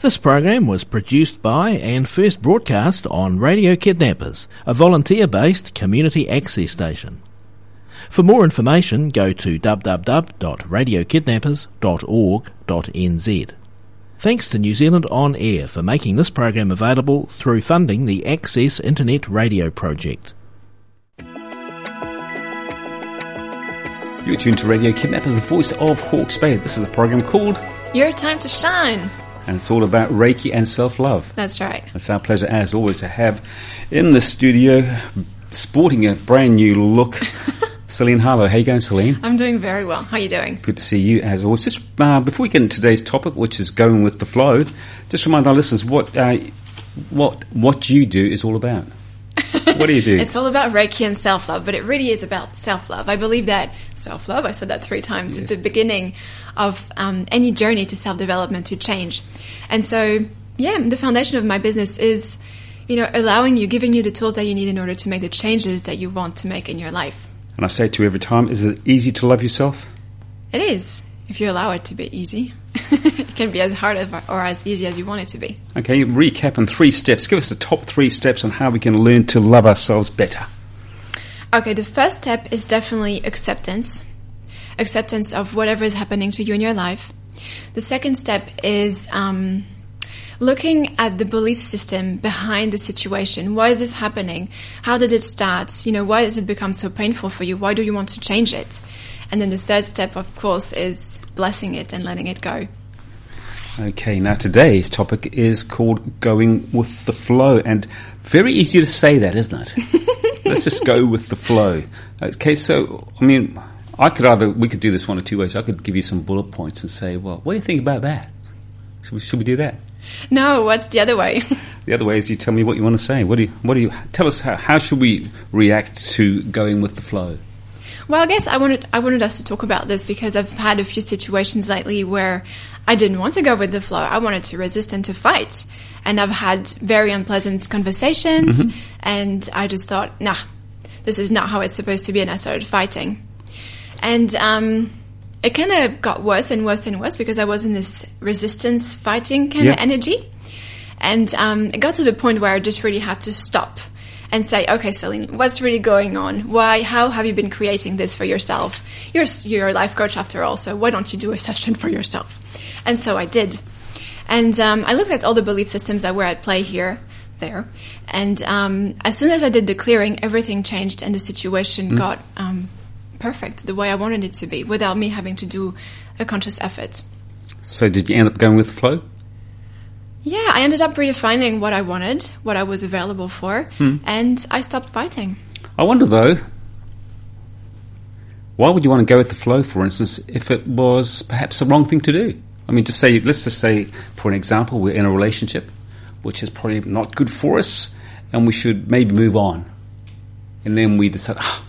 This program was produced by and first broadcast on Radio Kidnappers, a volunteer-based community access station. For more information, go to www.radiokidnappers.org.nz. Thanks to New Zealand On Air for making this program available through funding the Access Internet Radio Project. You're tuned to Radio Kidnappers, the voice of Hawke's Bay. This is a program called Your Time to Shine. And it's all about Reiki and self-love. That's right. It's our pleasure, as always, to have in the studio, sporting a brand new look, Celine Harlow. How you going, Celine? I'm doing very well. How are you doing? Good to see you, as always. Just uh, before we get into today's topic, which is going with the flow, just remind our listeners what uh, what what you do is all about. What do you do? it's all about Reiki and self love, but it really is about self love. I believe that self love, I said that three times, yes. is the beginning of um, any journey to self development, to change. And so, yeah, the foundation of my business is, you know, allowing you, giving you the tools that you need in order to make the changes that you want to make in your life. And I say to you every time, is it easy to love yourself? It is, if you allow it to be easy. it can be as hard as, or as easy as you want it to be. Okay, recap in three steps. Give us the top three steps on how we can learn to love ourselves better. Okay, the first step is definitely acceptance. Acceptance of whatever is happening to you in your life. The second step is um, looking at the belief system behind the situation. Why is this happening? How did it start? You know, why has it become so painful for you? Why do you want to change it? And then the third step, of course, is blessing it and letting it go. Okay, now today's topic is called going with the flow, and very easy to say that, isn't it? Let's just go with the flow. Okay, so I mean, I could either we could do this one or two ways. I could give you some bullet points and say, well, what do you think about that? Should we, should we do that? No, what's the other way? the other way is you tell me what you want to say. What do you, what do you tell us? How, how should we react to going with the flow? Well, I guess I wanted I wanted us to talk about this because I've had a few situations lately where I didn't want to go with the flow. I wanted to resist and to fight, and I've had very unpleasant conversations, mm-hmm. and I just thought, nah, this is not how it's supposed to be, and I started fighting, and um, it kind of got worse and worse and worse because I was in this resistance fighting kind of energy, and um, it got to the point where I just really had to stop and say, okay, Celine, what's really going on? Why, how have you been creating this for yourself? You're, you're a life coach after all, so why don't you do a session for yourself? And so I did. And um, I looked at all the belief systems that were at play here, there. And um, as soon as I did the clearing, everything changed and the situation mm. got um, perfect the way I wanted it to be without me having to do a conscious effort. So did you end up going with the flow? Yeah, I ended up redefining what I wanted, what I was available for, hmm. and I stopped fighting. I wonder though, why would you want to go with the flow, for instance, if it was perhaps the wrong thing to do? I mean, just say, let's just say, for an example, we're in a relationship which is probably not good for us, and we should maybe move on. And then we decide, oh,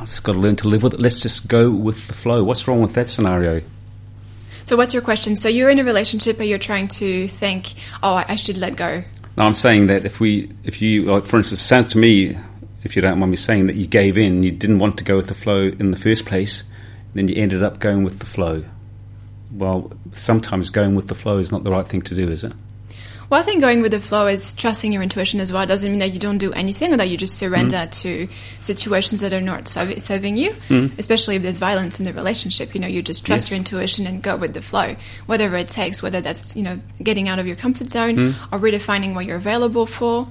I've just got to learn to live with it. Let's just go with the flow. What's wrong with that scenario? So what's your question? So you're in a relationship and you're trying to think, oh, I should let go. No, I'm saying that if we, if you, like, for instance, it sounds to me, if you don't mind me saying, that you gave in, you didn't want to go with the flow in the first place, then you ended up going with the flow. Well, sometimes going with the flow is not the right thing to do, is it? Well, I think going with the flow is trusting your intuition as well. It doesn't mean that you don't do anything or that you just surrender mm. to situations that are not serving you, mm. especially if there's violence in the relationship. You know, you just trust yes. your intuition and go with the flow, whatever it takes, whether that's, you know, getting out of your comfort zone mm. or redefining what you're available for.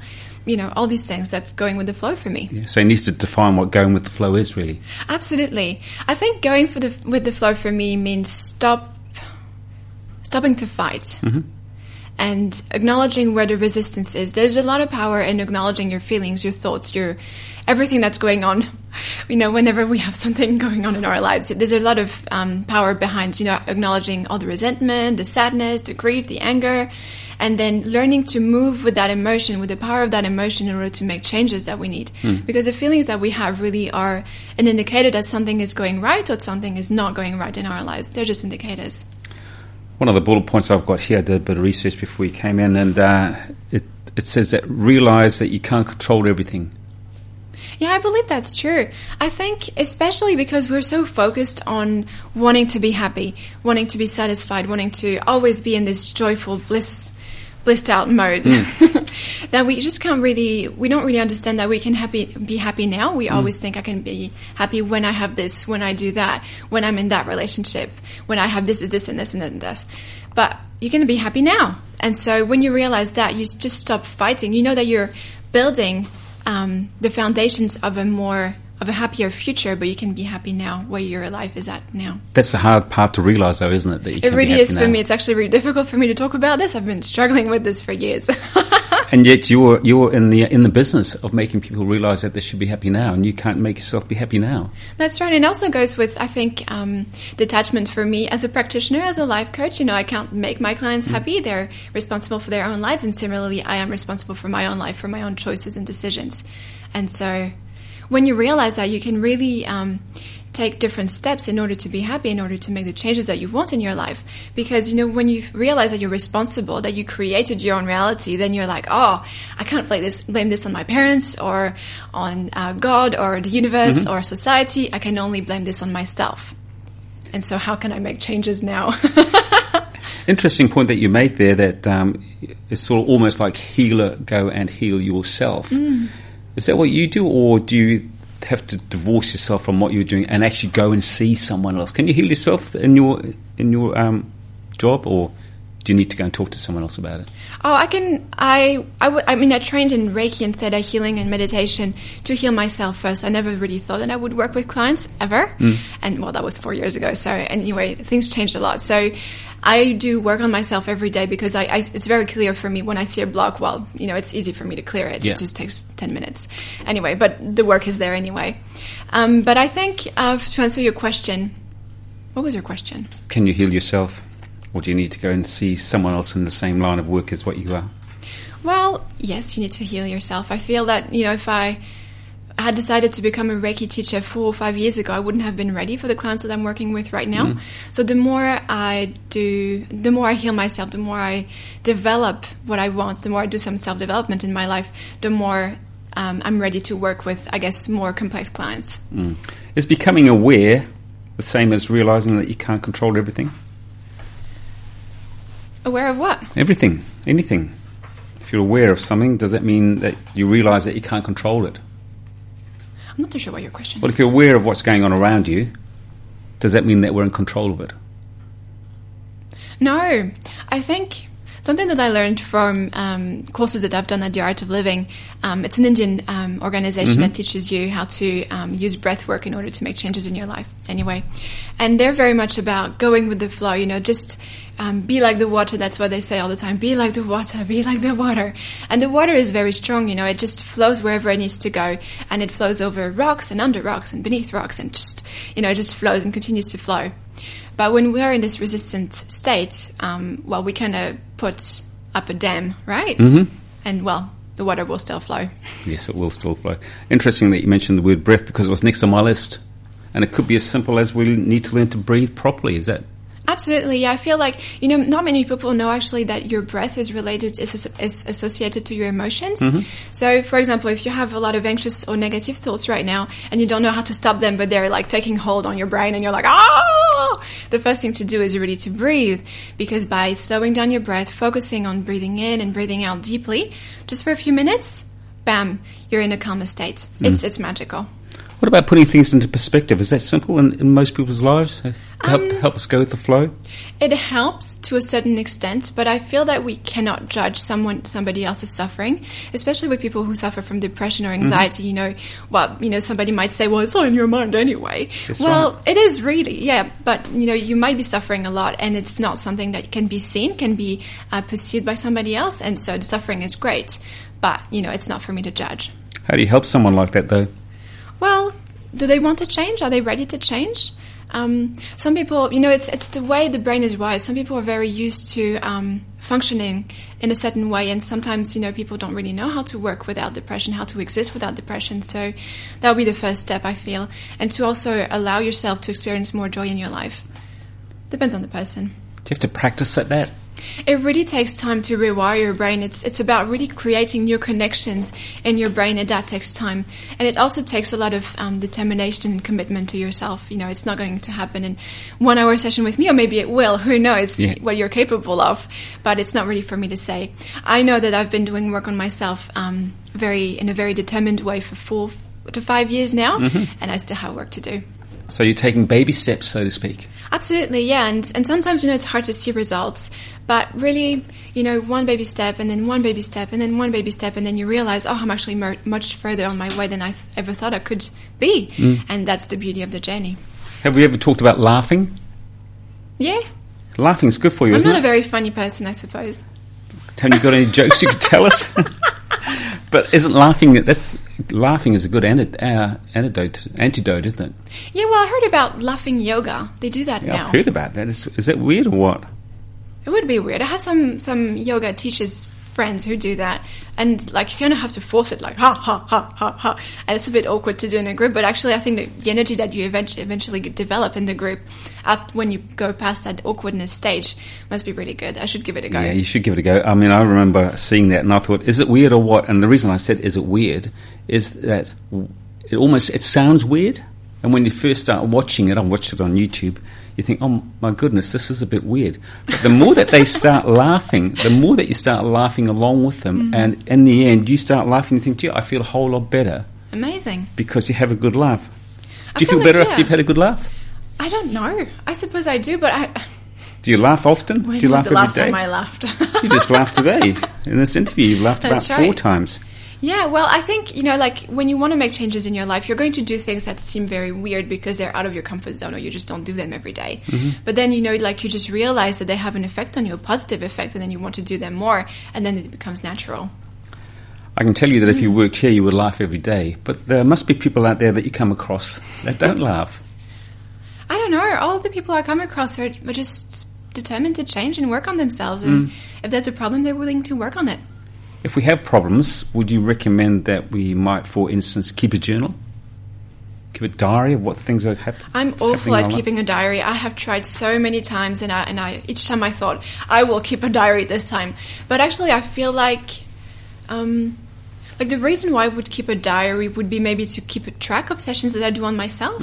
You know, all these things that's going with the flow for me. Yeah, so you need to define what going with the flow is really. Absolutely. I think going for the, with the flow for me means stop, stopping to fight. Mm-hmm and acknowledging where the resistance is. There's a lot of power in acknowledging your feelings, your thoughts, your everything that's going on. You know, whenever we have something going on in our lives, there's a lot of um, power behind, you know, acknowledging all the resentment, the sadness, the grief, the anger, and then learning to move with that emotion, with the power of that emotion in order to make changes that we need. Mm. Because the feelings that we have really are an indicator that something is going right or something is not going right in our lives. They're just indicators one of the bullet points I've got here, I did a bit of research before we came in, and uh, it, it says that realize that you can't control everything. Yeah, I believe that's true. I think, especially because we're so focused on wanting to be happy, wanting to be satisfied, wanting to always be in this joyful bliss, blissed out mode, that we just can't really, we don't really understand that we can happy, be happy now. We always think I can be happy when I have this, when I do that, when I'm in that relationship, when I have this, and this, and this, and this. But you're going to be happy now. And so when you realize that, you just stop fighting. You know that you're building um, the foundations of a more of a happier future, but you can be happy now where your life is at now. That's the hard part to realize, though, isn't it? That It really is for now. me. It's actually really difficult for me to talk about this. I've been struggling with this for years. And yet you're you're in the in the business of making people realize that they should be happy now, and you can't make yourself be happy now. That's right. And also goes with, I think, um, detachment for me as a practitioner, as a life coach. You know, I can't make my clients happy. They're responsible for their own lives. And similarly, I am responsible for my own life, for my own choices and decisions. And so when you realize that, you can really um, take different steps in order to be happy, in order to make the changes that you want in your life. Because, you know, when you realize that you're responsible, that you created your own reality, then you're like, oh, I can't blame this, blame this on my parents or on uh, God or the universe or society. I can only blame this on myself. And so, how can I make changes now? Interesting point that you make there. That um, it's sort of almost like healer go and heal yourself. Is that what you do, or do you have to divorce yourself from what you're doing and actually go and see someone else? Can you heal yourself in your in your um, job, or do you need to go and talk to someone else about it? Oh, I can. I I mean, I trained in Reiki and Theta healing and meditation to heal myself first. I never really thought that I would work with clients ever, and well, that was four years ago. So anyway, things changed a lot. So I do work on myself every day because I, I it's very clear for me when I see a block. Well, you know, it's easy for me to clear it. Yeah. It just takes ten minutes. Anyway, but the work is there anyway. Um, but I think uh, to answer your question, what was your question? Can you heal yourself, or do you need to go and see someone else in the same line of work as what you are? Well, yes, you need to heal yourself. I feel that, you know, if I had decided to become a Reiki teacher four or five years ago, I wouldn't have been ready for the clients that I'm working with right now. So the more I do, the more I heal myself, the more I develop what I want, the more I do some self development in my life, the more um, I'm ready to work with, I guess, more complex clients. Is becoming aware the same as realizing that you can't control everything? Aware of what? Everything, anything. If you're aware of something, does that mean that you realize that you can't control it? I'm not too sure what your question Well, if you're aware of what's going on around you, does that mean that we're in control of it? No, I think something that I learned from um, courses that I've done at the Art of Living. Um, it's an Indian um, organization that teaches you how to um, use breath work in order to make changes in your life. Anyway, and they're very much about going with the flow. You know, just um, be like the water. That's what they say all the time. Be like the water. Be like the water. And the water is very strong. You know, it just flows wherever it needs to go, and it flows over rocks and under rocks and beneath rocks, and just you know, it just flows and continues to flow. But when we are in this resistant state, um, well, we kind of put up a dam, right? Mm-hmm. And well, the water will still flow. Yes, it will still flow. Interesting that you mentioned the word breath because it was next on my list. And it could be as simple as we need to learn to breathe properly. Is that Absolutely, yeah. I feel like you know, not many people know actually that your breath is related, is, is associated to your emotions. So, for example, if you have a lot of anxious or negative thoughts right now, and you don't know how to stop them, but they're like taking hold on your brain, and you're like, ah, the first thing to do is really to breathe, because by slowing down your breath, focusing on breathing in and breathing out deeply, just for a few minutes, bam, you're in a calmer state. It's it's magical. What about putting things into perspective? Is that simple in, in most people's lives to help, help us go with the flow? It helps to a certain extent, but I feel that we cannot judge someone somebody else's suffering, especially with people who suffer from depression or anxiety. You know, well, you know, somebody might say, "Well, it's all in your mind anyway." That's well, right. it is really, yeah, but you know, you might be suffering a lot, and it's not something that can be seen, can be uh, perceived by somebody else, and so the suffering is great, but you know, it's not for me to judge. How do you help someone like that though? Well, do they want to change? Are they ready to change? Um, some people, you know, it's it's the way the brain is wired. Some people are very used to um, functioning in a certain way, and sometimes, you know, people don't really know how to work without depression, how to exist without depression. So that would be the first step, I feel, and to also allow yourself to experience more joy in your life. Depends on the person. Do you have to practice at that? It really takes time to rewire your brain. It's it's about really creating new connections in your brain, and that takes time. And it also takes a lot of um, determination and commitment to yourself. You know, it's not going to happen in one hour session with me, or maybe it will. Who knows Yeah. what you're capable of? But it's not really for me to say. I know that I've been doing work on myself um, very in a very determined way for four to five years now, and I still have work to do. So you're taking baby steps, so to speak. Absolutely, yeah, and and sometimes you know it's hard to see results, but really, you know, one baby step and then one baby step and then one baby step, and then you realize, oh, I'm actually mer- much further on my way than I th- ever thought I could be, mm. and that's the beauty of the journey. Have we ever talked about laughing? Yeah, Laughing's good for you, I'm not it? a very funny person, I suppose. Have you got any jokes you could tell us? but isn't laughing that's laughing is a good anti- uh, antidote antidote, isn't it? Yeah, well, I heard about laughing yoga. They do that Yeah, now. I've heard about that. Is, is that weird or what? It would be weird. I have some some yoga teachers friends who do that, and like you kind of have to force it, like ha ha ha ha ha, and it's a bit awkward to do in a group. But actually, I think that the energy that you eventually eventually develop in the group, after when you go past that awkwardness stage, must be really good. I should give it a go. Yeah, you should give it a go. I mean, I remember seeing that and I thought, is it weird or what? And the reason I said, is it weird, is that it almost, it sounds weird. And when you first start watching it, I watched it on YouTube, you think, oh my goodness, this is a bit weird. But the more that they start laughing, the more that you start laughing along with them, mm-hmm. and in the end, you start laughing and think, gee, I feel a whole lot better Amazing. because you have a good laugh. I Do you feel feel like, better yeah. after you've had a good laugh? I don't know. I suppose I do, but I. Do you laugh often? When Do you laugh every last day? time I laughed? You just laughed today in this interview. You've laughed That's about four times. Yeah, well, I think, you know, like when you want to make changes in your life, you're going to do things that seem very weird because they're out of your comfort zone or you just don't do them every day. But then, you know, like you just realize that they have an effect on you, a positive effect, and then you want to do them more, and then it becomes natural. I can tell you that if Mm. you worked here, you would laugh every day. But there must be people out there that you come across that don't laugh. I don't know. All of the people I come across are, are just determined to change and work on themselves. And if there's a problem, they're willing to work on it. If we have problems, would you recommend that we might, for instance, keep a journal? Keep a diary of what things are hap- I'm awful at life? keeping a diary. I have tried so many times, and I, and I each time I thought I will keep a diary this time, but actually I feel like, um, like the reason why I would keep a diary would be maybe to keep a track of sessions that I do on myself.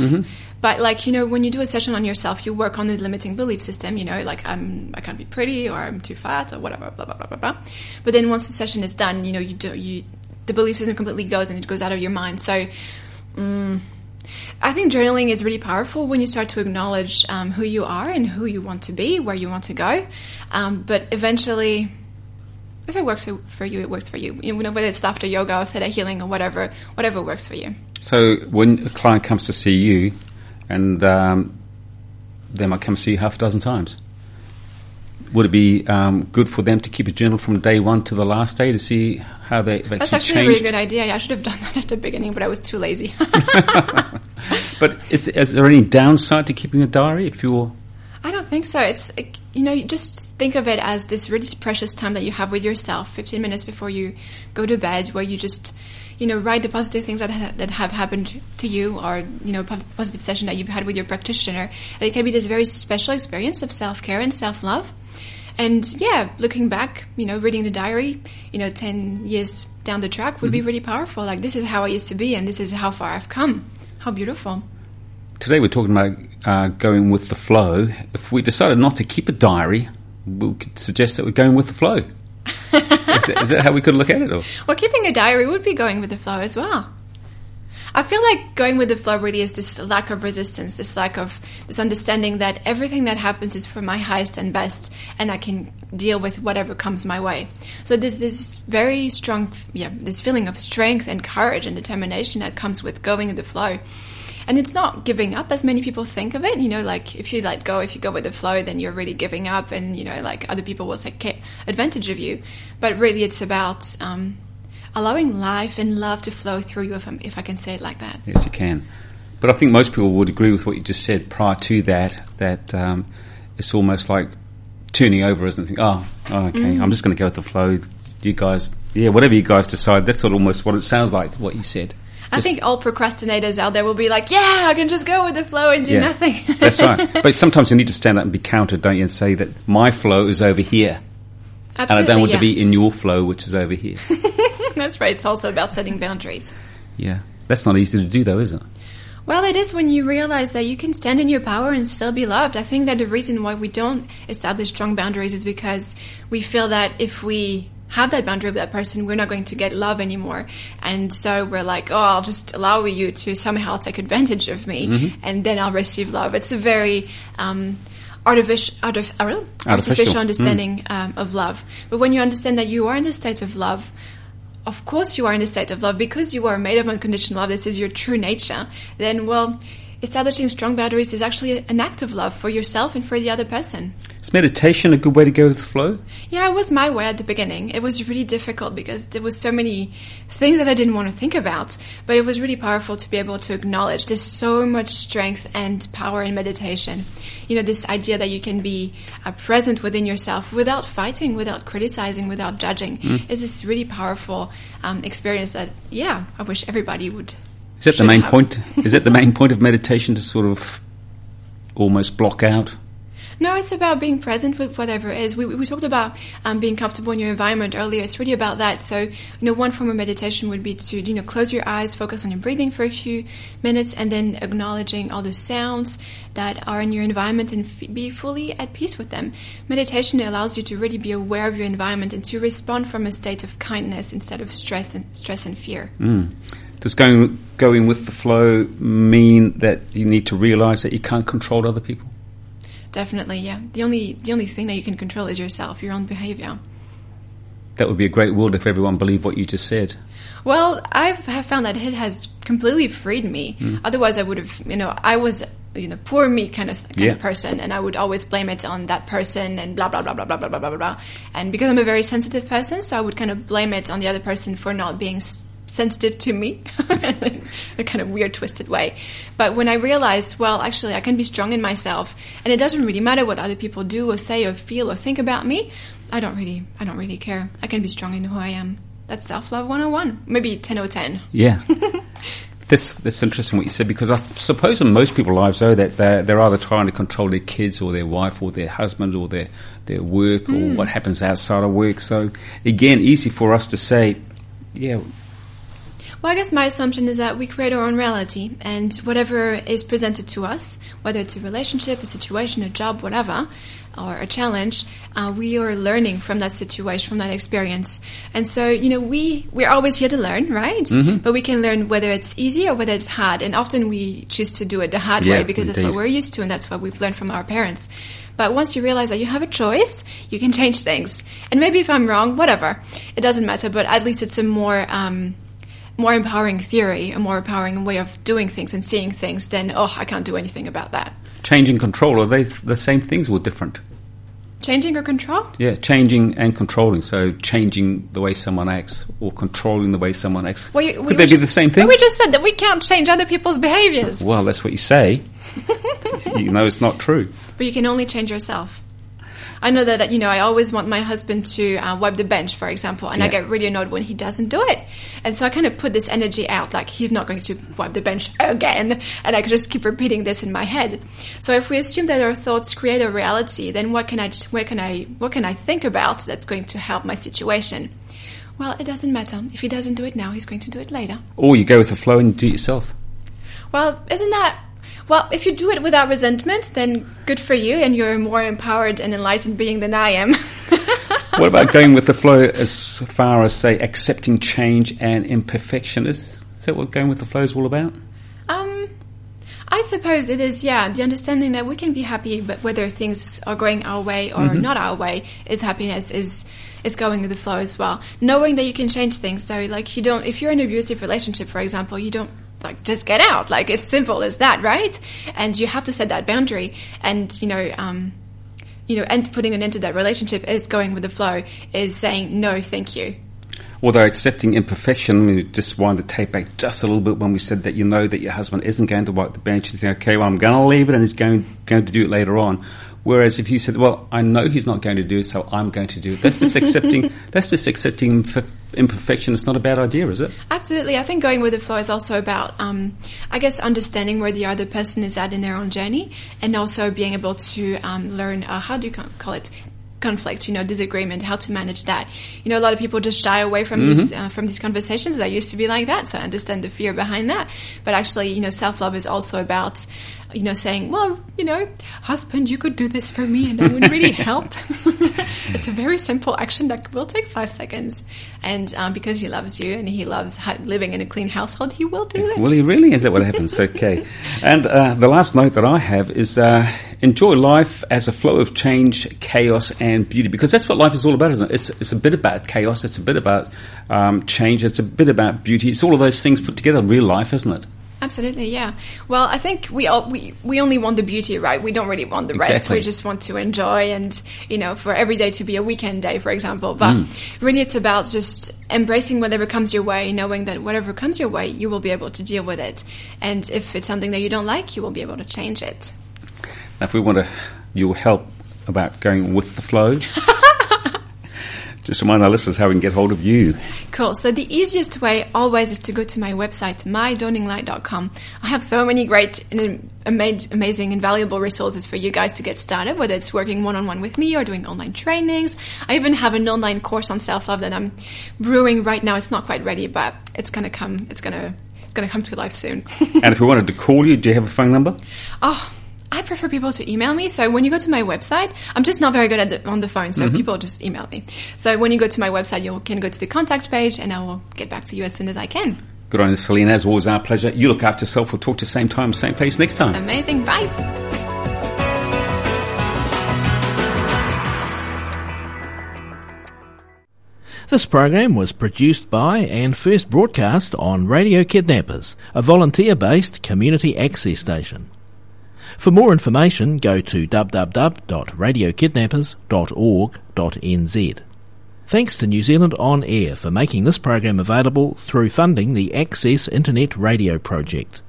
But like you know, when you do a session on yourself, you work on the limiting belief system. You know, like I'm I can't be pretty or I'm too fat or whatever, blah blah blah blah blah. But then once the session is done, you know, you do you the belief system completely goes and it goes out of your mind. So. Mm, I think journaling is really powerful when you start to acknowledge um, who you are and who you want to be, where you want to go. Um, but eventually, if it works for you, it works for you. You know, whether it's laughter yoga or theta healing or whatever, whatever works for you. So when a client comes to see you, and um, they might come see you half a dozen times, would it be um, good for them to keep a journal from day one to the last day to see how they, they That's actually actually a really good idea. I should have done that at the beginning, but I was too lazy. But is, is there any downside to keeping a diary if you're I don't think so. It's like, you know, you just think of it as this really precious time that you have with yourself, 15 minutes before you go to bed, where you just, you know, write the positive things that ha- that have happened to you, or you know, po- positive session that you've had with your practitioner. And it can be this very special experience of self care and self love. And yeah, looking back, you know, reading the diary, you know, 10 years down the track would be mm-hmm. really powerful. Like, this is how I used to be, and this is how far I've come. How beautiful. Today we're talking about uh, going with the flow. If we decided not to keep a diary, we could suggest that we're going with the flow. is, that, is that how we could look at it? Or? Well, keeping a diary would be going with the flow as well. I feel like going with the flow really is this lack of resistance, this lack of this understanding that everything that happens is for my highest and best, and I can deal with whatever comes my way. So there's this very strong, yeah, this feeling of strength and courage and determination that comes with going with the flow. And it's not giving up as many people think of it. You know, like if you let go, if you go with the flow, then you're really giving up, and you know, like other people will take advantage of you. But really, it's about um, allowing life and love to flow through you, if, I'm, if I can say it like that. Yes, you can. But I think most people would agree with what you just said prior to that, that um, it's almost like turning over, isn't it? Oh, oh, okay, I'm just going to go with the flow. You guys, yeah, whatever you guys decide, that's of almost what it sounds like, what you said. I think all procrastinators out there will be like, yeah, I can just go with the flow and do Yeah. nothing. That's right. But sometimes you need to stand up and be counted, don't you, and say that my flow is over here. And I don't want yeah. to be in your flow, which is over here. That's right. It's also about setting boundaries. yeah. That's not easy to do, though, is it? Well, it is when you realize that you can stand in your power and still be loved. I think that the reason why we don't establish strong boundaries is because we feel that if we have that boundary with that person, we're not going to get love anymore. And so we're like, oh, I'll just allow you to somehow take advantage of me and then I'll receive love. It's a very, um, Artificial, artif- artificial, Artificial. Mm. understanding um, of love. But when you understand that you are in a state of love, of course you are in a state of love because you are made of unconditional love. This is your true nature. Then, well, establishing strong boundaries is actually an act of love for yourself and for the other person. Is meditation a good way to go with the flow? Yeah, it was my way at the beginning. It was really difficult because there was so many things that I didn't want to think about. But it was really powerful to be able to acknowledge there's so much strength and power in meditation. You know, this idea that you can be uh, present within yourself without fighting, without criticizing, without judging is this really powerful um, experience that, yeah, I wish everybody would. Is that the main point? Is that the main point of meditation to sort of almost block out? No, it's about being present with whatever it is. We, we talked about um, being comfortable in your environment earlier. It's really about that. So, you know, one form of meditation would be to, you know, close your eyes, focus on your breathing for a few minutes, and then acknowledging all the sounds that are in your environment and f- be fully at peace with them. Meditation allows you to really be aware of your environment and to respond from a state of kindness instead of stress and stress and fear. Does going going with the flow mean that you need to realize that you can't control other people? Definitely, yeah. The only the only thing that you can control is yourself, your own behavior. That would be a great world if everyone believed what you just said. Well, I have found that it has completely freed me. Mm. Otherwise, I would have, you know, I was, you know, poor me kind of kind Yeah. of person, and I would always blame it on that person and blah blah blah blah blah blah blah blah blah. And because I'm a very sensitive person, so I would kind of blame it on the other person for not being sensitive to me, in a kind of weird, twisted way. But when I realized, well, actually, I can be strong in myself, and it doesn't really matter what other people do or say or feel or think about me. I don't really, I don't really care. I can be strong in who I am. That's self love 101. Maybe 10 or 10. Yeah. This that's interesting what you said because I suppose in most people's lives though that they're, they're either trying to control their kids or their wife or their husband or their their work or hmm. what happens outside of work. So again, easy for us to say, yeah, Well, I guess my assumption is that we create our own reality, and whatever is presented to us, whether it's a relationship, a situation, a job, whatever, or a challenge, uh, we are learning from that situation, from that experience. And so, you know, we we're always here to learn, right? But we can learn whether it's easy or whether it's hard, and often we choose to do it the hard Yeah, way because that's what we're used to, and that's what we've learned from our parents. But once you realize that you have a choice, you can change things. And maybe if I'm wrong, whatever, it doesn't matter. But at least it's a more um, more empowering theory, a more empowering way of doing things and seeing things than, oh, I can't do anything about that. changing control are they the same things or different? Changing or control? Yeah, changing and controlling. So changing the way someone acts or controlling the way someone acts. Well, you- Could we they were be the same thing? But we just said that we can't change other people's behaviors. Well, that's what you say. you know it's not true. But you can only change yourself. I know that, you know, I always want my husband to uh, wipe the bench, for example, and I get really annoyed when he doesn't do it. And so I kind of put this energy out, like he's not going to wipe the bench again. And I could just keep repeating this in my head. So if we assume that our thoughts create a reality, then what can I, where can I, what can I think about that's going to help my situation? Well, it doesn't matter. If he doesn't do it now, he's going to do it later. Or you go with the flow and do it yourself. Well, isn't that well? If you do it without resentment, then good for you, and you're a more empowered and enlightened being than I am. What about going with the flow as far as, say, accepting change and imperfection? Is, is that what going with the flow is all about? um, I suppose it is. Yeah, the understanding that we can be happy, but whether things are going our way or not our way, is happiness is is going with the flow as well. Knowing that you can change things, so like you don't. If you're in an abusive relationship, for example, you don't. Like just get out. Like it's simple as that, right? And you have to set that boundary. And you know, um, you know, and putting an end to that relationship is going with the flow, is saying no, thank you. Although accepting imperfection, we just wind the tape back just a little bit when we said that you know that your husband isn't going to wipe the bench. You think, okay, well, I'm going to leave it and he's going, going to do it later on. Whereas if you said, "Well, I know he's not going to do it, so I'm going to do it," that's just accepting. that's just accepting imperf- imperfection. It's not a bad idea, is it? Absolutely. I think going with the flow is also about, um, I guess, understanding where the other person is at in their own journey, and also being able to um, learn uh, how do you call it conflict, you know, disagreement, how to manage that. You know, a lot of people just shy away from these uh, from these conversations. That used to be like that, so I understand the fear behind that. But actually, you know, self love is also about, you know, saying, well, you know, husband, you could do this for me, and that would really help. it's a very simple action that will take five seconds, and um, because he loves you and he loves living in a clean household, he will do it. Will he really? Is that what happens? Okay. and uh, the last note that I have is uh, enjoy life as a flow of change, chaos, and beauty, because that's what life is all about, isn't it? It's, it's a bit about chaos, it's a bit about um, change, it's a bit about beauty. It's all of those things put together in real life, isn't it? Absolutely, yeah. Well, I think we all we, we only want the beauty, right? We don't really want the rest. We just want to enjoy and you know, for every day to be a weekend day, for example. But mm. really, it's about just embracing whatever comes your way, knowing that whatever comes your way, you will be able to deal with it. And if it's something that you don't like, you will be able to change it. Now, if we want to, your help about going with the flow, just remind our listeners how we can get hold of you. Cool. So the easiest way always is to go to my website, mydawninglight.com. I have so many great and amazing and valuable resources for you guys to get started, whether it's working one-on-one with me or doing online trainings. I even have an online course on self-love that I'm brewing right now. It's not quite ready, but it's gonna come. It's gonna it's gonna come to life soon. And if we wanted to call you, do you have a phone number? Oh, I prefer people to email me. So when you go to my website, I'm just not very good at the, on the phone, so mm-hmm. people just email me. So when you go to my website, you can go to the contact page, and I will get back to you as soon as I can. Good on you, Selena. As always, our pleasure. You look after yourself. We'll talk to you same time, same place next time. Amazing. Bye. This program was produced by and first broadcast on Radio Kidnappers, a volunteer-based community access station. For more information, go to www.radiokidnappers.org.nz. Thanks to New Zealand On Air for making this program available through funding the Access Internet Radio Project.